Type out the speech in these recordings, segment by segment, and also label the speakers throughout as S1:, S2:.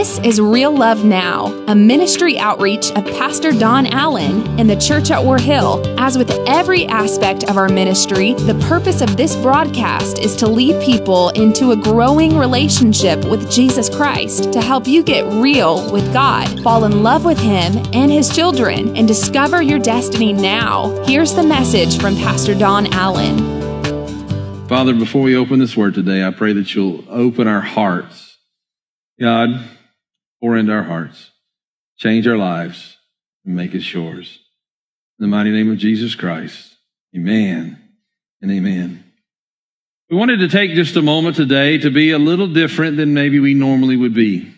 S1: This is Real Love Now, a ministry outreach of Pastor Don Allen in the church at War Hill. As with every aspect of our ministry, the purpose of this broadcast is to lead people into a growing relationship with Jesus Christ to help you get real with God, fall in love with Him and His children, and discover your destiny now. Here's the message from Pastor Don Allen.
S2: Father, before we open this word today, I pray that you'll open our hearts God, pour into our hearts, change our lives, and make us yours. In the mighty name of Jesus Christ, amen and amen. We wanted to take just a moment today to be a little different than maybe we normally would be.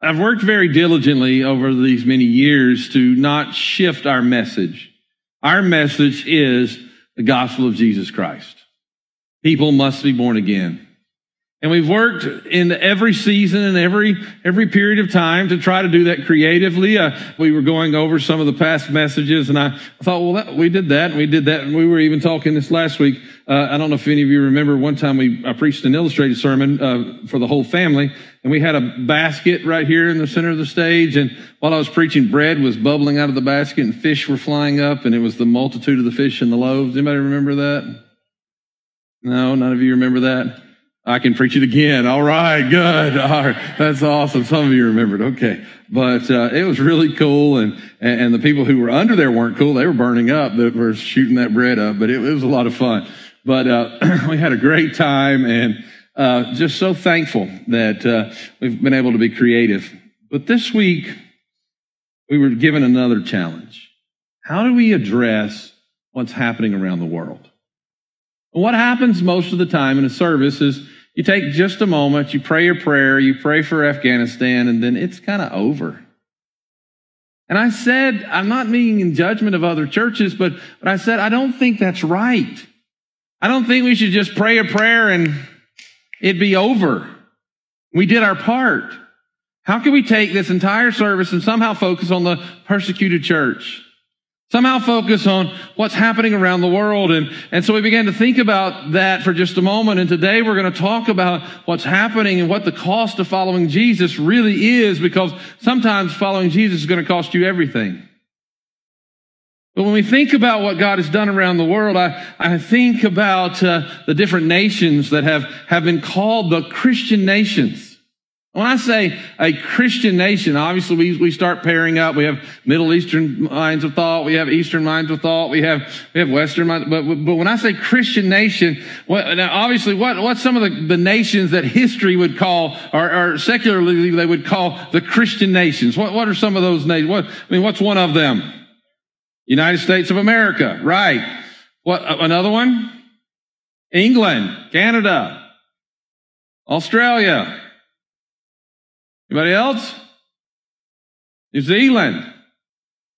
S2: I've worked very diligently over these many years to not shift our message. Our message is the gospel of Jesus Christ. People must be born again. And we've worked in every season and every, every period of time to try to do that creatively. Uh, we were going over some of the past messages and I thought, well, that, we did that and we did that. And we were even talking this last week. Uh, I don't know if any of you remember one time we I preached an illustrated sermon, uh, for the whole family and we had a basket right here in the center of the stage. And while I was preaching, bread was bubbling out of the basket and fish were flying up and it was the multitude of the fish and the loaves. Anybody remember that? No, none of you remember that? I can preach it again. All right, good. All right, that's awesome. Some of you remembered. Okay, but uh, it was really cool, and and the people who were under there weren't cool. They were burning up. They were shooting that bread up, but it, it was a lot of fun. But uh, we had a great time, and uh, just so thankful that uh, we've been able to be creative. But this week we were given another challenge. How do we address what's happening around the world? What happens most of the time in a service is you take just a moment, you pray your prayer, you pray for Afghanistan, and then it's kind of over. And I said, I'm not being in judgment of other churches, but, but I said, I don't think that's right. I don't think we should just pray a prayer and it'd be over. We did our part. How can we take this entire service and somehow focus on the persecuted church? Somehow focus on what's happening around the world. And, and so we began to think about that for just a moment. And today we're going to talk about what's happening and what the cost of following Jesus really is because sometimes following Jesus is going to cost you everything. But when we think about what God has done around the world, I, I think about uh, the different nations that have, have been called the Christian nations. When I say a Christian nation, obviously we, we start pairing up. We have Middle Eastern minds of thought. We have Eastern minds of thought. We have, we have Western lines. But, but when I say Christian nation, what, now obviously what, what's some of the, the nations that history would call, or, or secularly they would call the Christian nations? What, what are some of those nations? What, I mean, what's one of them? United States of America. Right. What, another one? England, Canada, Australia, Anybody else? New Zealand.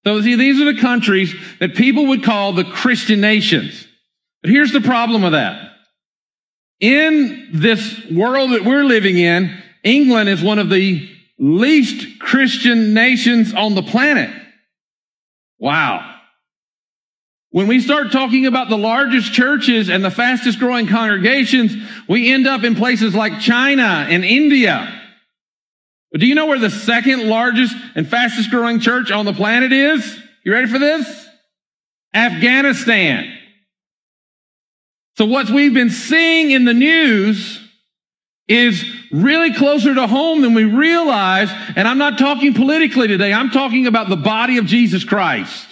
S2: So see, these are the countries that people would call the Christian nations. But here's the problem with that. In this world that we're living in, England is one of the least Christian nations on the planet. Wow. When we start talking about the largest churches and the fastest growing congregations, we end up in places like China and India. But do you know where the second largest and fastest growing church on the planet is? You ready for this? Afghanistan. So what we've been seeing in the news is really closer to home than we realize. And I'm not talking politically today. I'm talking about the body of Jesus Christ.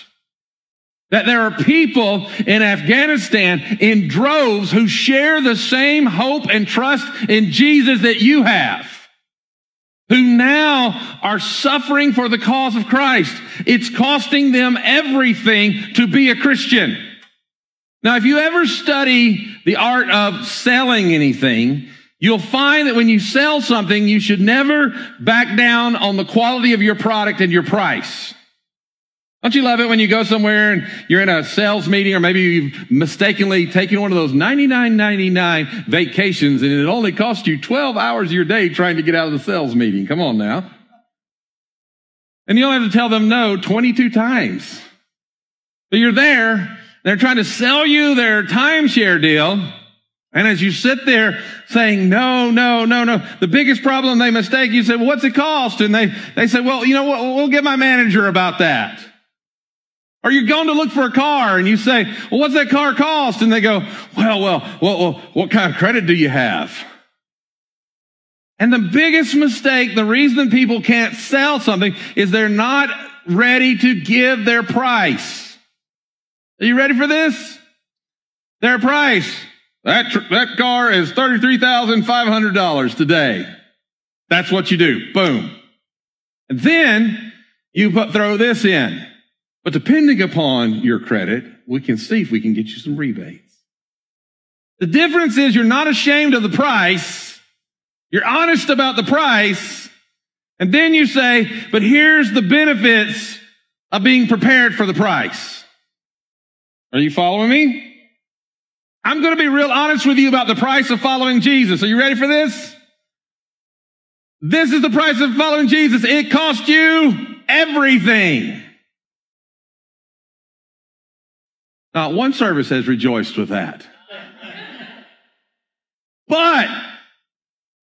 S2: That there are people in Afghanistan in droves who share the same hope and trust in Jesus that you have who now are suffering for the cause of Christ. It's costing them everything to be a Christian. Now, if you ever study the art of selling anything, you'll find that when you sell something, you should never back down on the quality of your product and your price. Don't you love it when you go somewhere and you're in a sales meeting or maybe you've mistakenly taken one of those 99.99 vacations and it only cost you 12 hours of your day trying to get out of the sales meeting. Come on now. And you don't have to tell them no 22 times. But you're there. They're trying to sell you their timeshare deal. And as you sit there saying, no, no, no, no, the biggest problem they mistake, you say, well, what's it cost? And they, they say, well, you know what? We'll get my manager about that. Or you're going to look for a car and you say, well, what's that car cost? And they go, well, well, well, well what kind of credit do you have? And the biggest mistake, the reason people can't sell something is they're not ready to give their price. Are you ready for this? Their price. That, tr- that car is $33,500 today. That's what you do. Boom. And then you put, throw this in. But depending upon your credit, we can see if we can get you some rebates. The difference is you're not ashamed of the price. You're honest about the price. And then you say, but here's the benefits of being prepared for the price. Are you following me? I'm going to be real honest with you about the price of following Jesus. Are you ready for this? This is the price of following Jesus. It cost you everything. Not one service has rejoiced with that. But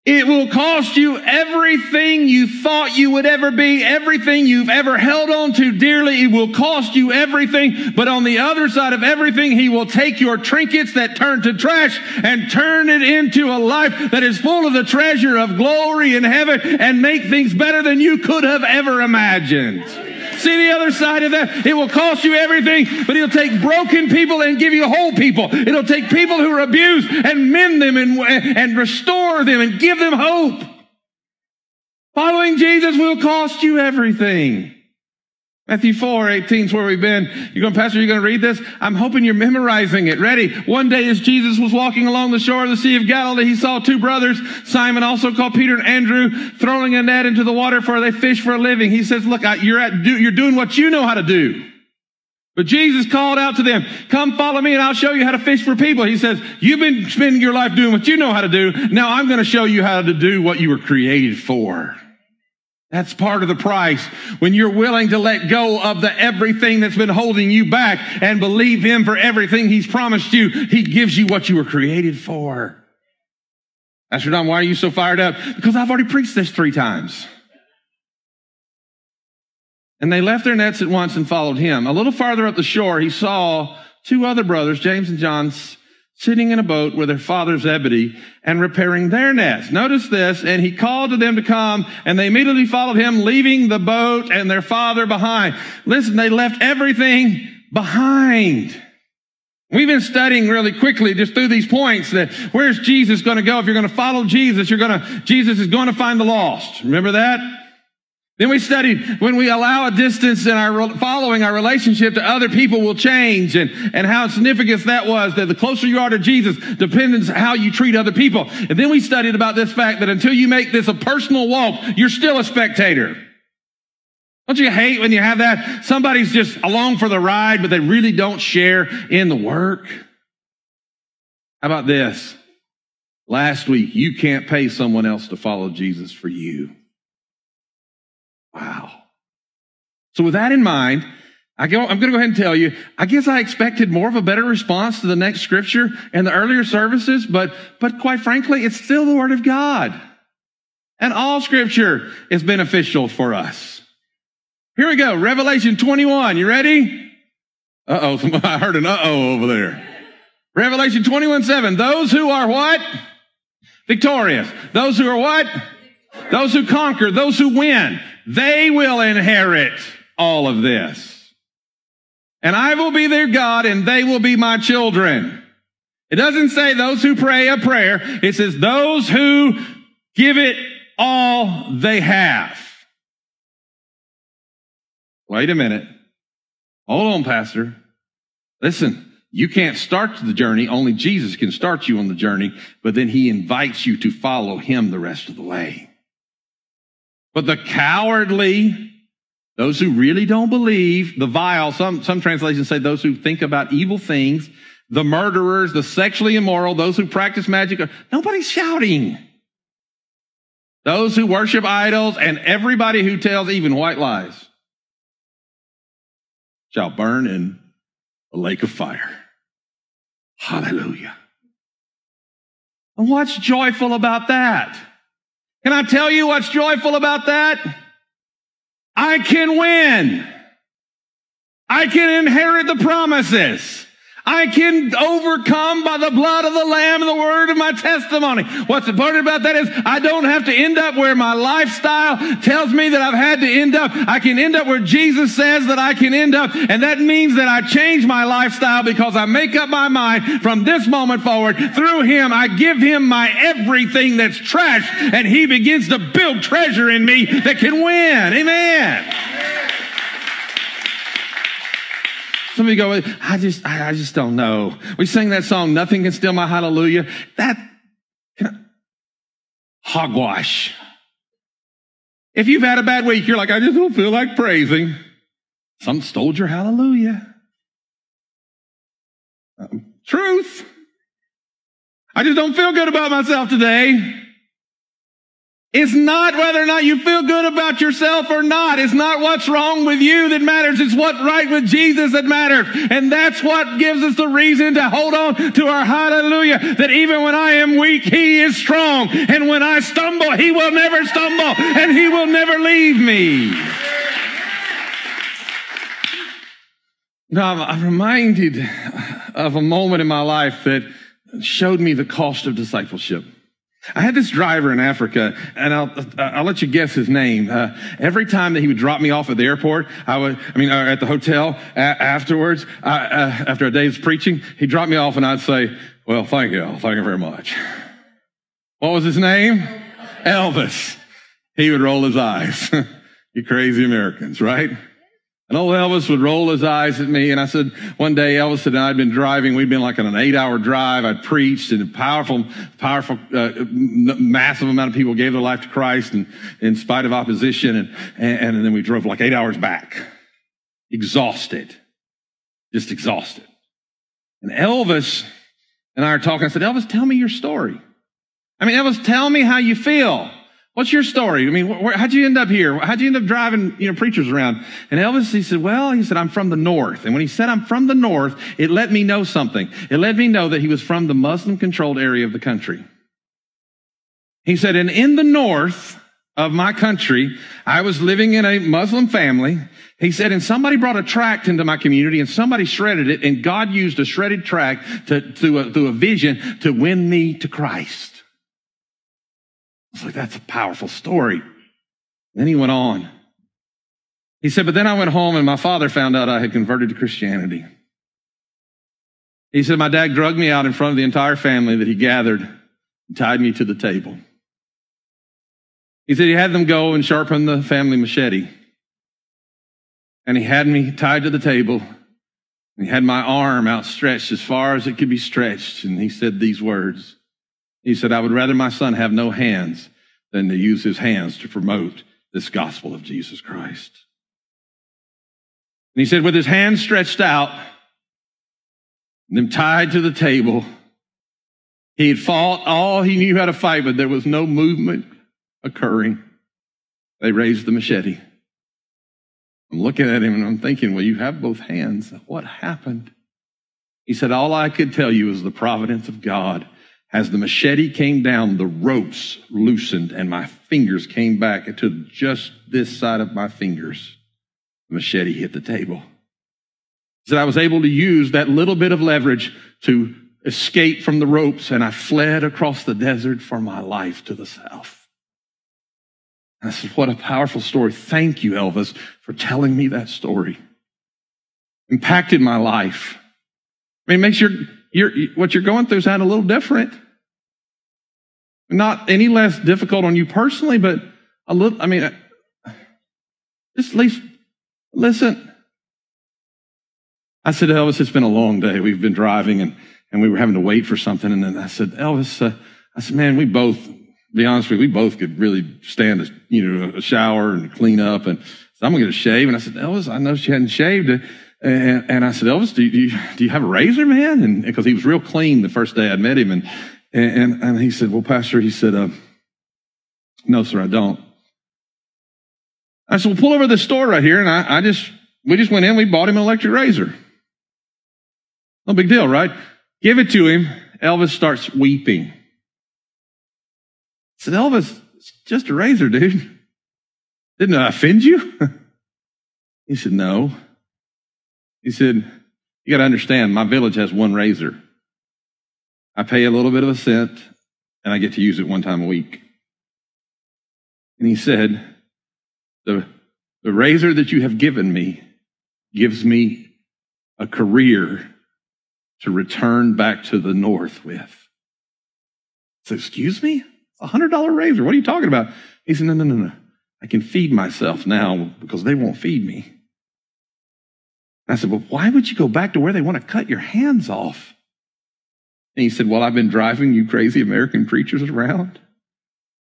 S2: it will cost you everything you thought you would ever be, everything you've ever held on to dearly. It will cost you everything. But on the other side of everything, He will take your trinkets that turn to trash and turn it into a life that is full of the treasure of glory in heaven and make things better than you could have ever imagined. See the other side of that? It will cost you everything, but it'll take broken people and give you whole people. It'll take people who are abused and mend them and, and restore them and give them hope. Following Jesus will cost you everything. Matthew 4, 18 is where we've been. You're going, Pastor, you're going to read this? I'm hoping you're memorizing it. Ready? One day as Jesus was walking along the shore of the Sea of Galilee, he saw two brothers, Simon also called Peter and Andrew, throwing a net into the water for they fish for a living. He says, look, you're, at, you're doing what you know how to do. But Jesus called out to them, come follow me and I'll show you how to fish for people. He says, you've been spending your life doing what you know how to do. Now I'm going to show you how to do what you were created for. That's part of the price. When you're willing to let go of the everything that's been holding you back and believe Him for everything He's promised you, He gives you what you were created for. Pastor Don, why are you so fired up? Because I've already preached this three times. And they left their nets at once and followed him. A little farther up the shore, he saw two other brothers, James and John, sitting in a boat with their father Zebedee and repairing their nets. Notice this, and he called to them to come, and they immediately followed him, leaving the boat and their father behind. Listen, they left everything behind. We've been studying really quickly just through these points that where's Jesus going to go? If you're going to follow Jesus, you're going to, Jesus is going to find the lost. Remember that? Then we studied when we allow a distance in our following our relationship to other people will change and, and how significant that was that the closer you are to Jesus depends how you treat other people. And then we studied about this fact that until you make this a personal walk, you're still a spectator. Don't you hate when you have that? Somebody's just along for the ride, but they really don't share in the work. How about this? Last week, you can't pay someone else to follow Jesus for you. Wow. So with that in mind, I go, I'm going to go ahead and tell you, I guess I expected more of a better response to the next scripture and the earlier services, but, but quite frankly, it's still the word of God. And all scripture is beneficial for us. Here we go. Revelation 21. You ready? Uh oh. I heard an uh oh over there. Revelation 21 7. Those who are what? Victorious. Those who are what? Those who conquer. Those who win. They will inherit all of this. And I will be their God and they will be my children. It doesn't say those who pray a prayer. It says those who give it all they have. Wait a minute. Hold on, pastor. Listen, you can't start the journey. Only Jesus can start you on the journey, but then he invites you to follow him the rest of the way. But the cowardly, those who really don't believe, the vile, some, some translations say those who think about evil things, the murderers, the sexually immoral, those who practice magic, nobody's shouting. Those who worship idols and everybody who tells even white lies shall burn in a lake of fire. Hallelujah. And what's joyful about that? Can I tell you what's joyful about that? I can win. I can inherit the promises. I can overcome by the blood of the Lamb and the word of my testimony. What's important about that is I don't have to end up where my lifestyle tells me that I've had to end up. I can end up where Jesus says that I can end up. And that means that I change my lifestyle because I make up my mind from this moment forward. Through Him, I give Him my everything that's trash and He begins to build treasure in me that can win. Amen. Some of you go, I just, I, just don't know. We sing that song, Nothing Can Steal My Hallelujah. That, hogwash. If you've had a bad week, you're like, I just don't feel like praising. Some stole your hallelujah. Um, truth. I just don't feel good about myself today. It's not whether or not you feel good about yourself or not. It's not what's wrong with you that matters. It's what's right with Jesus that matters. And that's what gives us the reason to hold on to our hallelujah. That even when I am weak, He is strong. And when I stumble, He will never stumble and He will never leave me. Now, I'm reminded of a moment in my life that showed me the cost of discipleship. I had this driver in Africa, and I'll, I'll let you guess his name. Uh, every time that he would drop me off at the airport, I would, I mean, uh, at the hotel a- afterwards, uh, after a day's preaching, he'd drop me off and I'd say, well, thank you. Thank you very much. What was his name? Elvis. He would roll his eyes. you crazy Americans, right? And old Elvis would roll his eyes at me. And I said, one day Elvis and I had been driving. We'd been like on an eight hour drive. I'd preached and a powerful, powerful, uh, massive amount of people gave their life to Christ and in spite of opposition. And, and, and then we drove like eight hours back, exhausted, just exhausted. And Elvis and I are talking. I said, Elvis, tell me your story. I mean, Elvis, tell me how you feel. What's your story? I mean, how'd you end up here? How'd you end up driving, you know, preachers around? And Elvis, he said, well, he said, I'm from the North. And when he said I'm from the North, it let me know something. It let me know that he was from the Muslim controlled area of the country. He said, and in the North of my country, I was living in a Muslim family. He said, and somebody brought a tract into my community and somebody shredded it and God used a shredded tract to, through a, through a vision to win me to Christ. I was like, that's a powerful story. Then he went on. He said, but then I went home and my father found out I had converted to Christianity. He said, my dad drugged me out in front of the entire family that he gathered and tied me to the table. He said he had them go and sharpen the family machete. And he had me tied to the table. And he had my arm outstretched as far as it could be stretched. And he said these words. He said, I would rather my son have no hands than to use his hands to promote this gospel of Jesus Christ. And he said, with his hands stretched out, and them tied to the table, he had fought all he knew how to fight, but there was no movement occurring. They raised the machete. I'm looking at him and I'm thinking, well, you have both hands. What happened? He said, all I could tell you is the providence of God as the machete came down, the ropes loosened and my fingers came back to just this side of my fingers. The machete hit the table. So I was able to use that little bit of leverage to escape from the ropes and I fled across the desert for my life to the south. I said, what a powerful story. Thank you, Elvis, for telling me that story. Impacted my life. I mean, it makes your you're, what you're going through sound a little different. Not any less difficult on you personally, but a little, I mean, just at least listen. I said, Elvis, it's been a long day. We've been driving and, and we were having to wait for something. And then I said, Elvis, uh, I said, man, we both, be honest with you, we both could really stand a, you know, a shower and clean up. And so I'm going to get a shave. And I said, Elvis, I know she hadn't shaved. And, and I said, Elvis, do you, do you have a razor, man? And because he was real clean the first day I'd met him. And, and, and he said, well, pastor, he said, uh, no, sir, I don't. I said, well, pull over the store right here. And I, I just, we just went in, we bought him an electric razor. No big deal, right? Give it to him. Elvis starts weeping. I said, Elvis, it's just a razor, dude. Didn't I offend you? he said, no. He said, you got to understand, my village has one razor. I pay a little bit of a cent and I get to use it one time a week. And he said, the, the razor that you have given me gives me a career to return back to the north with. So, excuse me? A hundred dollar razor. What are you talking about? He said, no, no, no, no. I can feed myself now because they won't feed me. I said, well, why would you go back to where they want to cut your hands off? And he said, well, I've been driving you crazy American preachers around.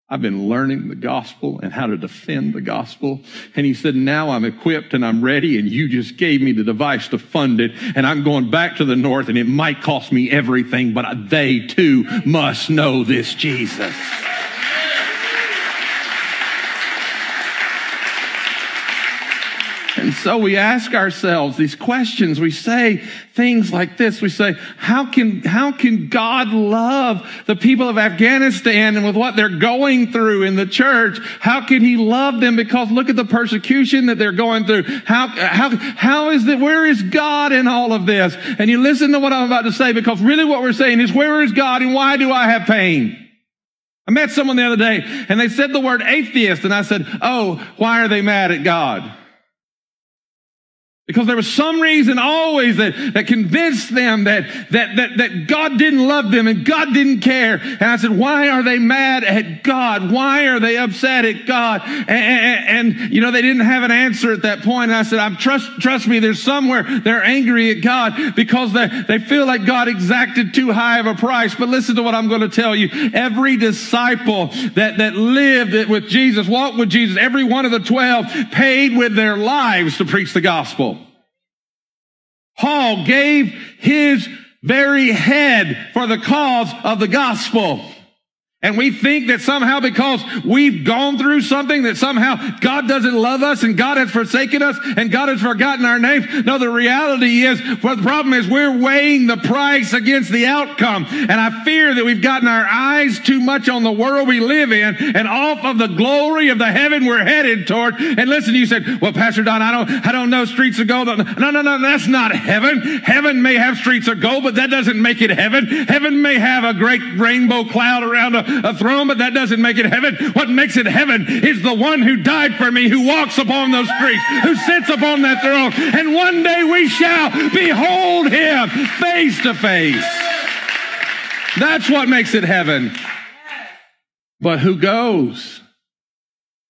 S2: I've been learning the gospel and how to defend the gospel. And he said, now I'm equipped and I'm ready and you just gave me the device to fund it and I'm going back to the north and it might cost me everything, but they too must know this Jesus. So we ask ourselves these questions. We say things like this. We say, how can, how can God love the people of Afghanistan and with what they're going through in the church? How can he love them? Because look at the persecution that they're going through. How, how, how is that? Where is God in all of this? And you listen to what I'm about to say because really what we're saying is where is God and why do I have pain? I met someone the other day and they said the word atheist and I said, oh, why are they mad at God? Because there was some reason always that, that convinced them that, that, that, that God didn't love them and God didn't care. And I said, why are they mad at God? Why are they upset at God? And, and, and, you know, they didn't have an answer at that point. And I said, I'm trust, trust me, there's somewhere they're angry at God because they, they feel like God exacted too high of a price. But listen to what I'm going to tell you. Every disciple that, that lived with Jesus, walked with Jesus, every one of the 12 paid with their lives to preach the gospel. Paul gave his very head for the cause of the gospel. And we think that somehow because we've gone through something that somehow God doesn't love us and God has forsaken us and God has forgotten our names. No, the reality is, well, the problem is we're weighing the price against the outcome. And I fear that we've gotten our eyes too much on the world we live in and off of the glory of the heaven we're headed toward. And listen, you said, well, Pastor Don, I don't, I don't know streets of gold. No, no, no, that's not heaven. Heaven may have streets of gold, but that doesn't make it heaven. Heaven may have a great rainbow cloud around a a throne, but that doesn't make it heaven. What makes it heaven is the one who died for me, who walks upon those streets, who sits upon that throne. And one day we shall behold him face to face. That's what makes it heaven. But who goes?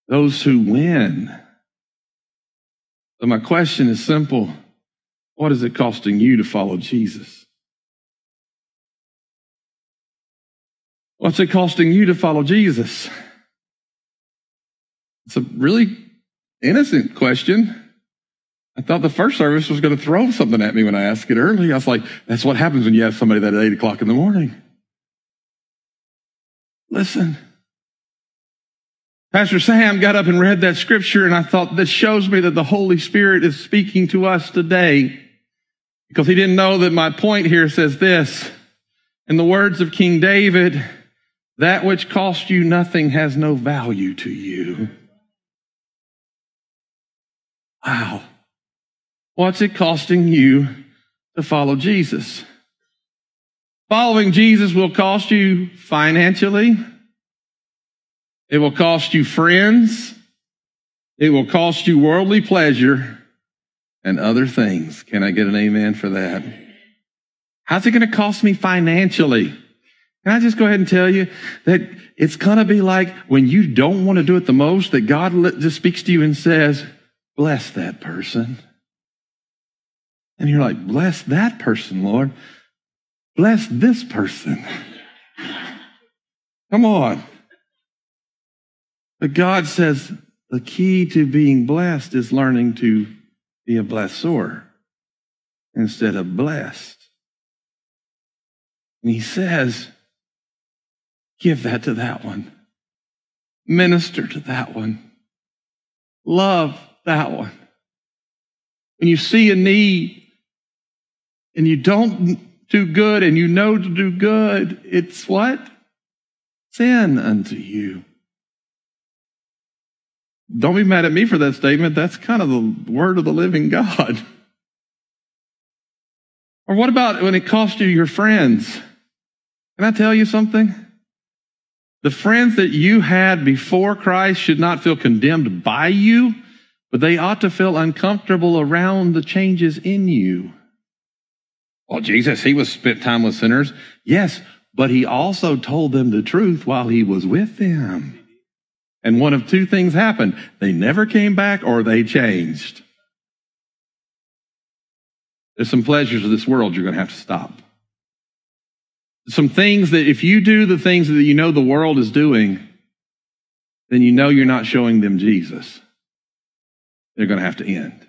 S2: Those who win. So my question is simple. What is it costing you to follow Jesus? What's it costing you to follow Jesus? It's a really innocent question. I thought the first service was going to throw something at me when I asked it early. I was like, that's what happens when you ask somebody that at eight o'clock in the morning. Listen. Pastor Sam got up and read that scripture and I thought this shows me that the Holy Spirit is speaking to us today because he didn't know that my point here says this. In the words of King David, that which cost you nothing has no value to you. Wow. What's it costing you to follow Jesus? Following Jesus will cost you financially. It will cost you friends. It will cost you worldly pleasure and other things. Can I get an amen for that? How's it going to cost me financially? Can I just go ahead and tell you that it's going to be like when you don't want to do it the most, that God just speaks to you and says, bless that person. And you're like, bless that person, Lord. Bless this person. Come on. But God says the key to being blessed is learning to be a blessor instead of blessed. And he says, Give that to that one. Minister to that one. Love that one. When you see a need and you don't do good and you know to do good, it's what? sin unto you. Don't be mad at me for that statement. That's kind of the word of the living God. Or what about when it costs you your friends? Can I tell you something? The friends that you had before Christ should not feel condemned by you, but they ought to feel uncomfortable around the changes in you. Well, Jesus, he was spent time with sinners. Yes, but he also told them the truth while he was with them. And one of two things happened. They never came back or they changed. There's some pleasures of this world you're going to have to stop. Some things that if you do the things that you know the world is doing, then you know you're not showing them Jesus. They're going to have to end.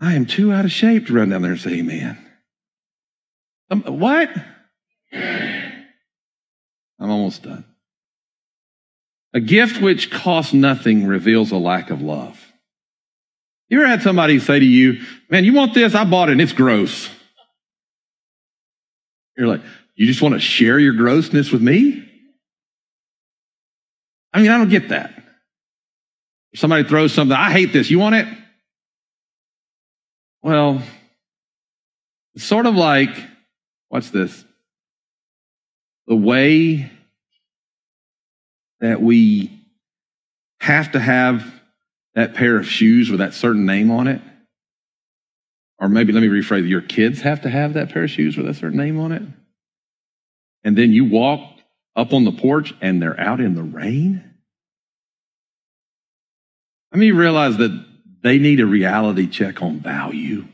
S2: I am too out of shape to run down there and say amen. Um, what? I'm almost done. A gift which costs nothing reveals a lack of love. You ever had somebody say to you, man, you want this? I bought it and it's gross. You're like, you just want to share your grossness with me? I mean, I don't get that. If somebody throws something, I hate this. You want it? Well, it's sort of like, what's this? The way that we have to have that pair of shoes with that certain name on it. Or maybe let me rephrase your kids have to have that pair of shoes with a certain name on it. And then you walk up on the porch and they're out in the rain. I mean, you realize that they need a reality check on value.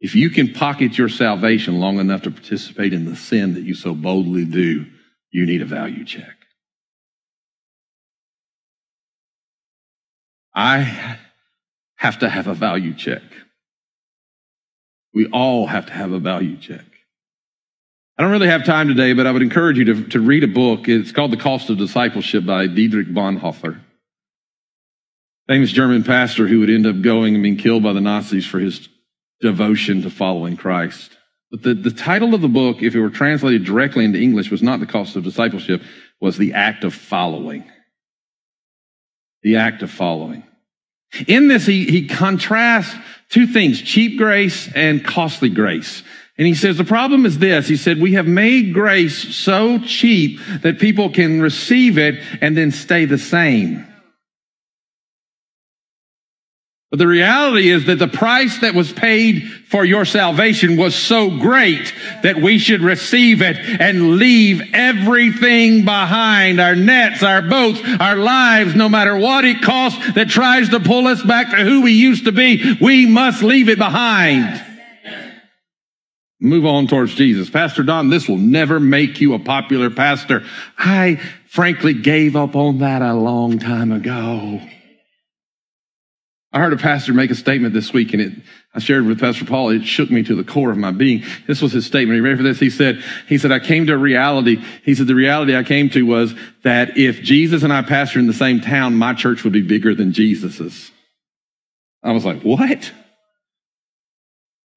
S2: If you can pocket your salvation long enough to participate in the sin that you so boldly do, you need a value check. I have to have a value check. We all have to have a value check. I don't really have time today, but I would encourage you to, to read a book. It's called The Cost of Discipleship by Dietrich Bonhoeffer. Famous German pastor who would end up going and being killed by the Nazis for his devotion to following Christ. But the, the title of the book, if it were translated directly into English, was not The Cost of Discipleship, was The Act of Following. The Act of Following. In this, he, he contrasts two things, cheap grace and costly grace. And he says, the problem is this. He said, we have made grace so cheap that people can receive it and then stay the same. But the reality is that the price that was paid for your salvation was so great that we should receive it and leave everything behind. Our nets, our boats, our lives, no matter what it costs that tries to pull us back to who we used to be, we must leave it behind. Move on towards Jesus. Pastor Don, this will never make you a popular pastor. I frankly gave up on that a long time ago. I heard a pastor make a statement this week and it, I shared with Pastor Paul. It shook me to the core of my being. This was his statement. Are you ready for this? He said, he said, I came to a reality. He said, the reality I came to was that if Jesus and I pastor in the same town, my church would be bigger than Jesus's. I was like, what?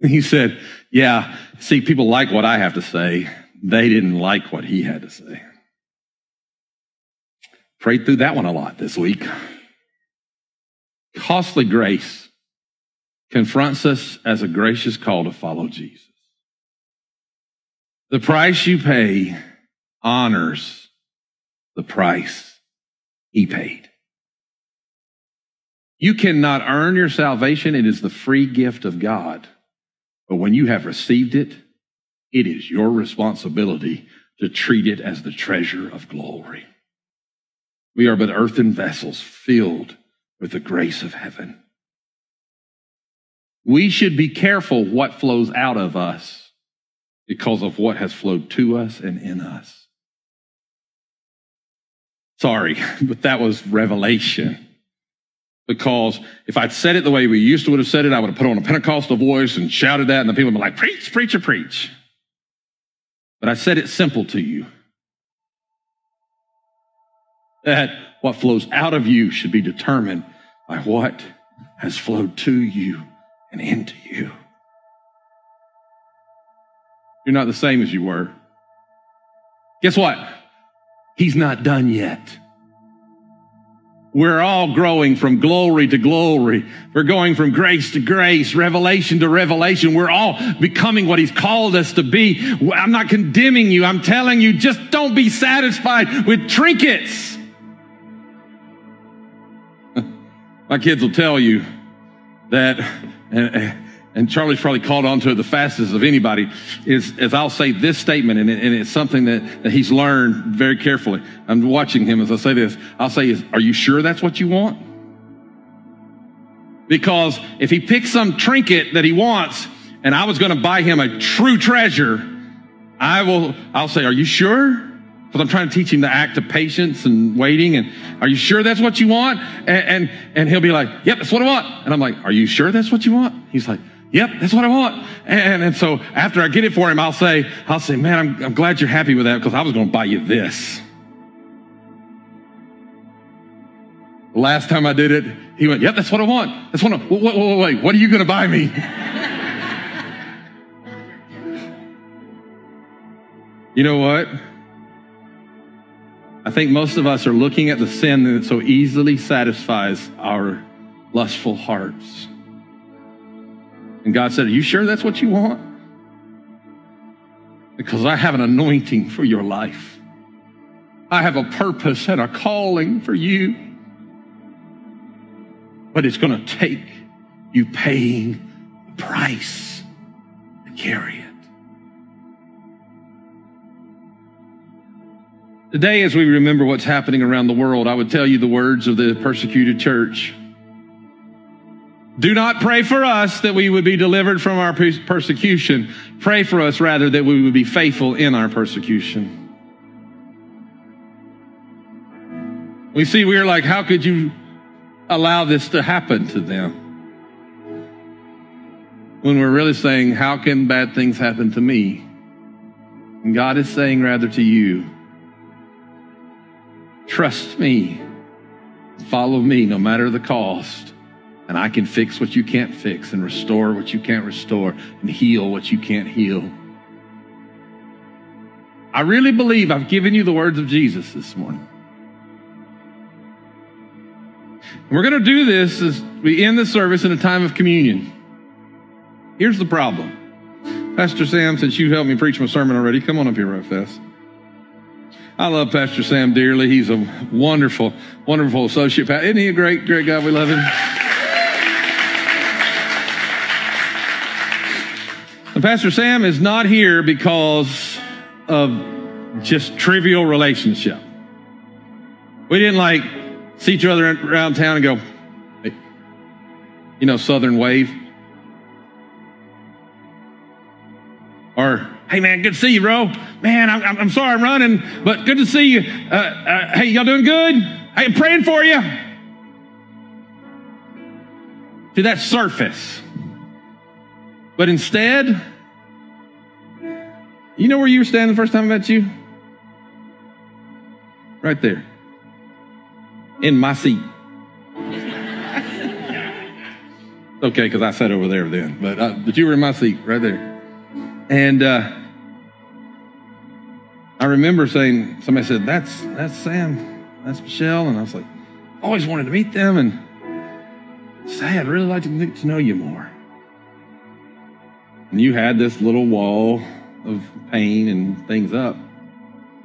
S2: He said, yeah, see, people like what I have to say. They didn't like what he had to say. Prayed through that one a lot this week. Costly grace confronts us as a gracious call to follow Jesus. The price you pay honors the price he paid. You cannot earn your salvation. It is the free gift of God. But when you have received it, it is your responsibility to treat it as the treasure of glory. We are but earthen vessels filled with the grace of heaven. We should be careful what flows out of us because of what has flowed to us and in us. Sorry, but that was revelation. Because if I'd said it the way we used to would have said it, I would have put on a Pentecostal voice and shouted that, and the people would be like, preach, preacher, preach. But I said it simple to you. That what flows out of you should be determined by what has flowed to you and into you. You're not the same as you were. Guess what? He's not done yet. We're all growing from glory to glory. We're going from grace to grace, revelation to revelation. We're all becoming what He's called us to be. I'm not condemning you. I'm telling you, just don't be satisfied with trinkets. My kids will tell you that, and Charlie's probably caught on to it the fastest of anybody, is, as I'll say this statement, and, it, and it's something that, that he's learned very carefully. I'm watching him as I say this. I'll say, is, Are you sure that's what you want? Because if he picks some trinket that he wants, and I was going to buy him a true treasure, I will, I'll say, Are you sure? Because I'm trying to teach him the act of patience and waiting. And are you sure that's what you want? And, and, and he'll be like, Yep, that's what I want. And I'm like, Are you sure that's what you want? He's like, Yep, that's what I want. And, and so after I get it for him, I'll say, I'll say, man, I'm, I'm glad you're happy with that because I was going to buy you this. Last time I did it, he went, yep, that's what I want. That's what I, wait, wait, wait, wait, what are you going to buy me? you know what? I think most of us are looking at the sin that so easily satisfies our lustful hearts. And God said, Are you sure that's what you want? Because I have an anointing for your life. I have a purpose and a calling for you. But it's going to take you paying the price to carry it. Today, as we remember what's happening around the world, I would tell you the words of the persecuted church. Do not pray for us that we would be delivered from our persecution. Pray for us rather that we would be faithful in our persecution. We see we're like, how could you allow this to happen to them? When we're really saying, how can bad things happen to me? And God is saying rather to you, trust me, follow me no matter the cost and I can fix what you can't fix and restore what you can't restore and heal what you can't heal. I really believe I've given you the words of Jesus this morning. we're going to do this as we end the service in a time of communion. Here's the problem. Pastor Sam, since you helped me preach my sermon already, come on up here real fast. I love Pastor Sam dearly. He's a wonderful, wonderful associate. Isn't he a great, great guy? We love him. And Pastor Sam is not here because of just trivial relationship. We didn't like see each other around town and go, hey, you know, Southern wave. Or, hey man, good to see you, bro. Man, I'm, I'm sorry I'm running, but good to see you. Uh, uh, hey, y'all doing good? Hey, I'm praying for you. To that surface. But instead, you know where you were standing the first time I met you? Right there. In my seat. okay, because I sat over there then, but, uh, but you were in my seat right there. And uh, I remember saying, somebody said, that's, that's Sam, that's Michelle. And I was like, always wanted to meet them. And say, I'd really like to get to know you more. And you had this little wall of pain and things up.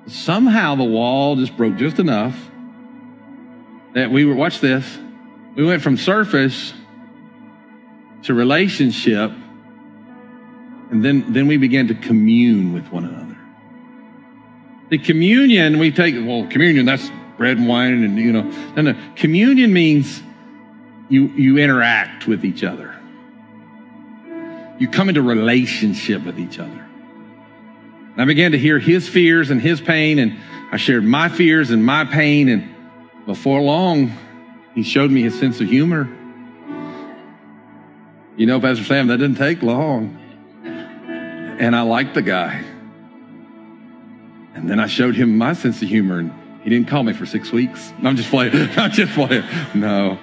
S2: Somehow the wall just broke just enough that we were, watch this, we went from surface to relationship, and then, then we began to commune with one another. The communion, we take, well, communion, that's bread and wine, and, you know, no, no. Communion means you, you interact with each other. You come into relationship with each other. And I began to hear his fears and his pain, and I shared my fears and my pain. And before long, he showed me his sense of humor. You know, Pastor Sam, that didn't take long. And I liked the guy. And then I showed him my sense of humor, and he didn't call me for six weeks. I'm just playing. I'm just playing. No.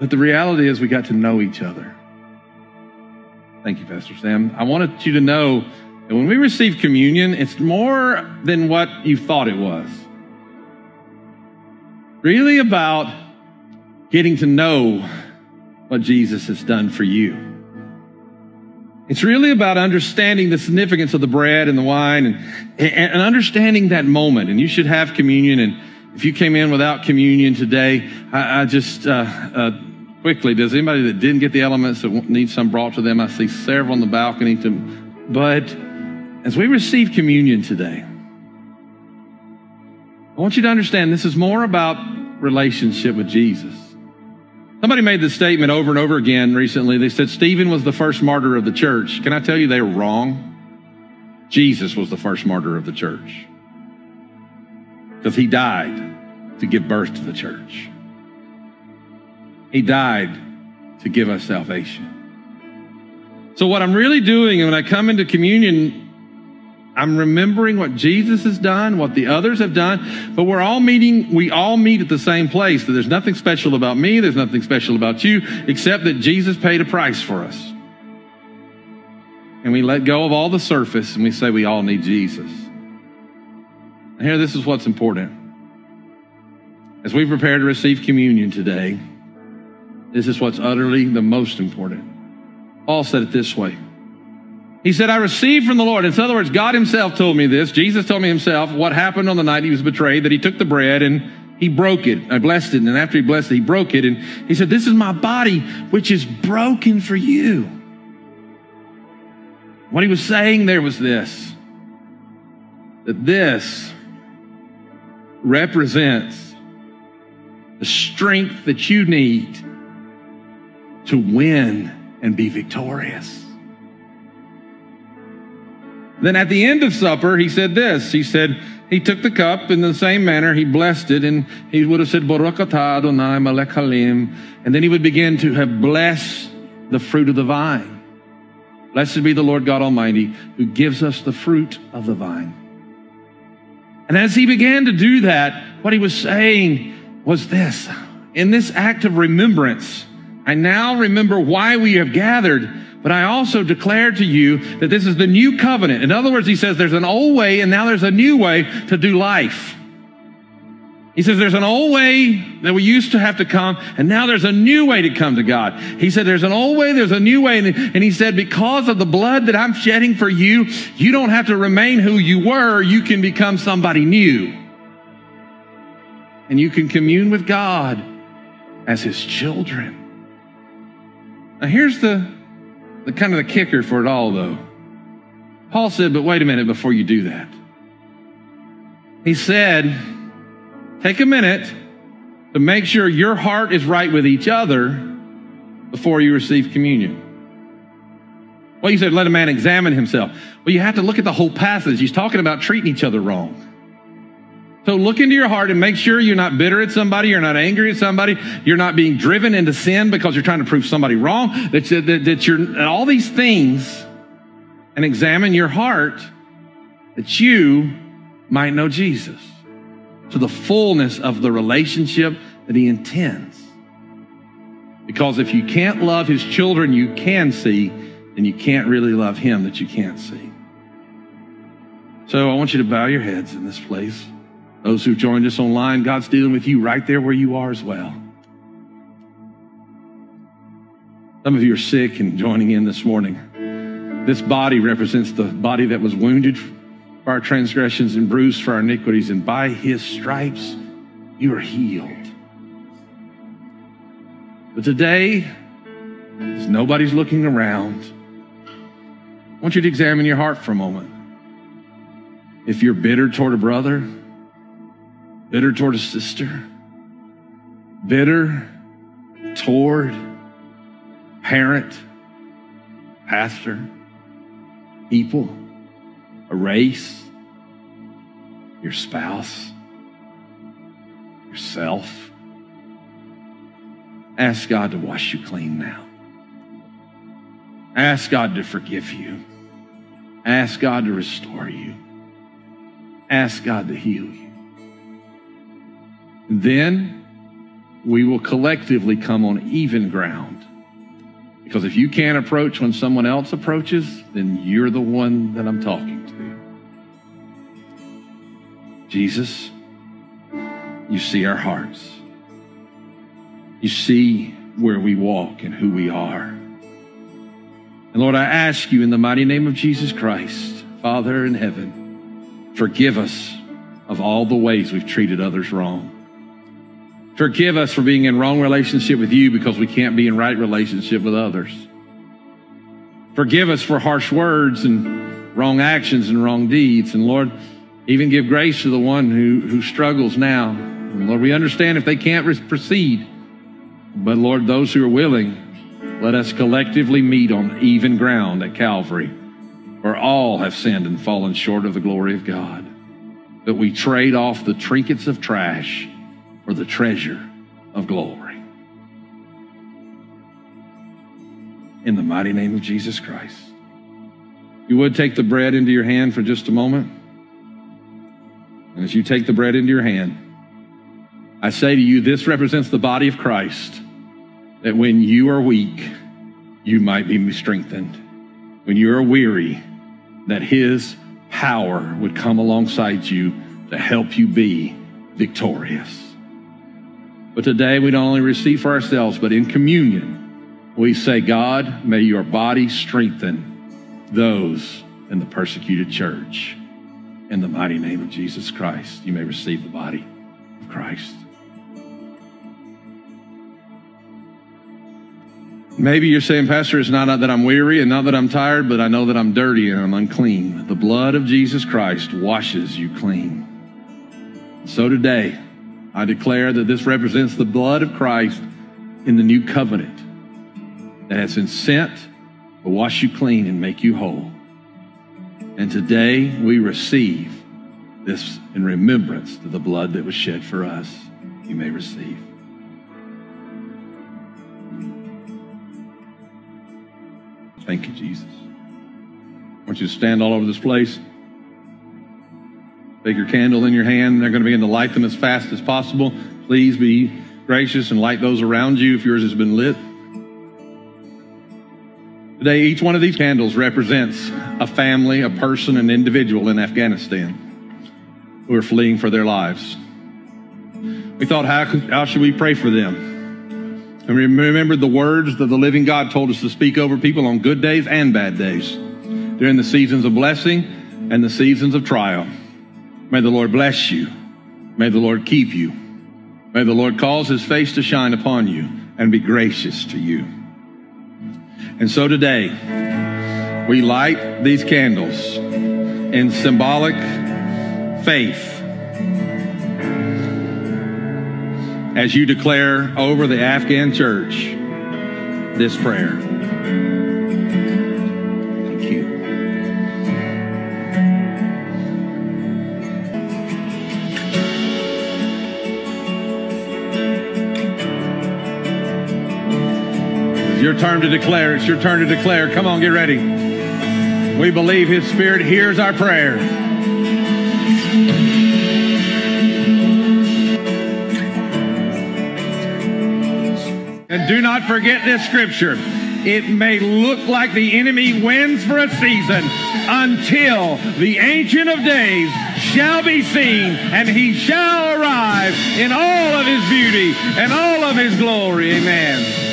S2: But the reality is, we got to know each other. Thank you, Pastor Sam. I wanted you to know that when we receive communion, it's more than what you thought it was. Really about getting to know what Jesus has done for you. It's really about understanding the significance of the bread and the wine and, and understanding that moment. And you should have communion. And if you came in without communion today, I, I just uh, uh, quickly, does anybody that didn't get the elements that need some brought to them? I see several on the balcony. To, but as we receive communion today, I want you to understand this is more about relationship with Jesus. Somebody made this statement over and over again recently. They said Stephen was the first martyr of the church. Can I tell you they were wrong? Jesus was the first martyr of the church. Because he died to give birth to the church. He died to give us salvation. So, what I'm really doing when I come into communion I'm remembering what Jesus has done, what the others have done, but we're all meeting, we all meet at the same place. There's nothing special about me, there's nothing special about you, except that Jesus paid a price for us. And we let go of all the surface and we say we all need Jesus. And here, this is what's important. As we prepare to receive communion today, this is what's utterly the most important. Paul said it this way. He said, I received from the Lord. In other words, God himself told me this. Jesus told me himself what happened on the night he was betrayed, that he took the bread and he broke it. I blessed it. And after he blessed it, he broke it. And he said, this is my body, which is broken for you. What he was saying there was this, that this represents the strength that you need to win and be victorious. Then at the end of supper, he said this. He said, he took the cup in the same manner, he blessed it, and he would have said. And then he would begin to have blessed the fruit of the vine. Blessed be the Lord God Almighty who gives us the fruit of the vine. And as he began to do that, what he was saying was this. In this act of remembrance, I now remember why we have gathered but I also declare to you that this is the new covenant. In other words, he says there's an old way and now there's a new way to do life. He says there's an old way that we used to have to come, and now there's a new way to come to God. He said there's an old way, there's a new way, and he said because of the blood that I'm shedding for you, you don't have to remain who you were, you can become somebody new. And you can commune with God as his children. Now here's the the kind of the kicker for it all, though. Paul said, but wait a minute before you do that. He said, take a minute to make sure your heart is right with each other before you receive communion. Well, you said, let a man examine himself. Well, you have to look at the whole passage. He's talking about treating each other wrong. So look into your heart and make sure you're not bitter at somebody, you're not angry at somebody, you're not being driven into sin because you're trying to prove somebody wrong, that, that, that you're all these things, and examine your heart that you might know Jesus to the fullness of the relationship that he intends. Because if you can't love his children you can see, then you can't really love him that you can't see. So I want you to bow your heads in this place. Those who've joined us online, God's dealing with you right there where you are as well. Some of you are sick and joining in this morning. This body represents the body that was wounded for our transgressions and bruised for our iniquities, and by his stripes you are healed. But today, as nobody's looking around, I want you to examine your heart for a moment. If you're bitter toward a brother, bitter toward a sister, bitter toward parent, pastor, people, a race, your spouse, yourself. Ask God to wash you clean now. Ask God to forgive you. Ask God to restore you. Ask God to heal you. Then we will collectively come on even ground Because if you can't approach when someone else approaches, then you're the one that I'm talking to. Jesus, you see our hearts. You see where we walk and who we are. And Lord, I ask you in the mighty name of Jesus Christ, Father in heaven, forgive us of all the ways we've treated others wrong. Forgive us for being in wrong relationship with you because we can't be in right relationship with others. Forgive us for harsh words and wrong actions and wrong deeds. And Lord, even give grace to the one who, who struggles now. And Lord, we understand if they can't proceed. But Lord, those who are willing, let us collectively meet on even ground at Calvary, where all have sinned and fallen short of the glory of God. But we trade off the trinkets of trash for the treasure of glory. In the mighty name of Jesus Christ. You would take the bread into your hand for just a moment. And as you take the bread into your hand, I say to you, this represents the body of Christ, that when you are weak, you might be strengthened. When you are weary, that his power would come alongside you to help you be victorious. But today we don't only receive for ourselves, but in communion, we say, God, may your body strengthen those in the persecuted church. In the mighty name of Jesus Christ, you may receive the body of Christ. Maybe you're saying, Pastor, it's not that I'm weary and not that I'm tired, but I know that I'm dirty and I'm unclean. The blood of Jesus Christ washes you clean. So today, I declare that this represents the blood of Christ in the new covenant that has been sent to wash you clean and make you whole. And today we receive this in remembrance to the blood that was shed for us. You may receive. Thank you, Jesus. I want you to stand all over this place. Take your candle in your hand. They're going to begin to light them as fast as possible. Please be gracious and light those around you if yours has been lit. Today, each one of these candles represents a family, a person, an individual in Afghanistan who are fleeing for their lives. We thought, how, how should we pray for them? And we remembered the words that the living God told us to speak over people on good days and bad days, during the seasons of blessing and the seasons of trial. May the Lord bless you. May the Lord keep you. May the Lord cause his face to shine upon you and be gracious to you. And so today, we light these candles in symbolic faith as you declare over the Afghan church this prayer. Your turn to declare. It's your turn to declare. Come on, get ready. We believe His Spirit hears our prayer. And do not forget this scripture. It may look like the enemy wins for a season until the Ancient of Days shall be seen and he shall arrive in all of his beauty and all of his glory. Amen.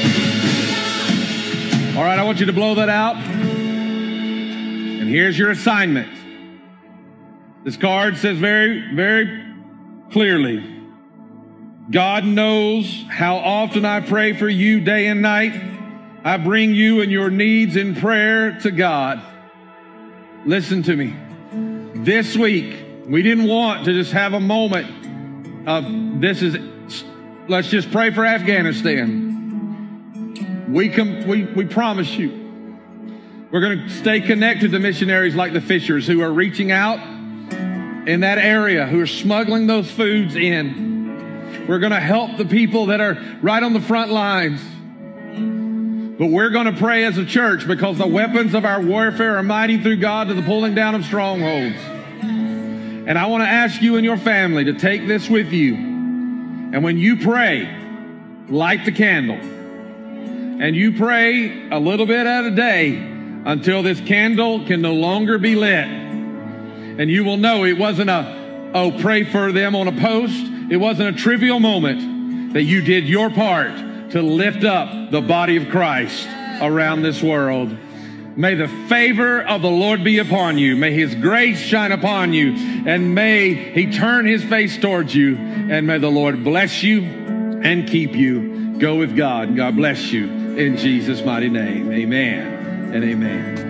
S2: All right, I want you to blow that out. And here's your assignment. This card says very, very clearly God knows how often I pray for you day and night. I bring you and your needs in prayer to God. Listen to me. This week, we didn't want to just have a moment of this is, let's just pray for Afghanistan. We, com- we, we promise you, we're going to stay connected to missionaries like the Fishers who are reaching out in that area, who are smuggling those foods in. We're going to help the people that are right on the front lines. But we're going to pray as a church because the weapons of our warfare are mighty through God to the pulling down of strongholds. And I want to ask you and your family to take this with you. And when you pray, light the candle and you pray a little bit at a day until this candle can no longer be lit. And you will know it wasn't a, oh, pray for them on a post. It wasn't a trivial moment that you did your part to lift up the body of Christ around this world. May the favor of the Lord be upon you. May his grace shine upon you. And may he turn his face towards you. And may the Lord bless you and keep you. Go with God. God bless you in Jesus' mighty name. Amen and amen.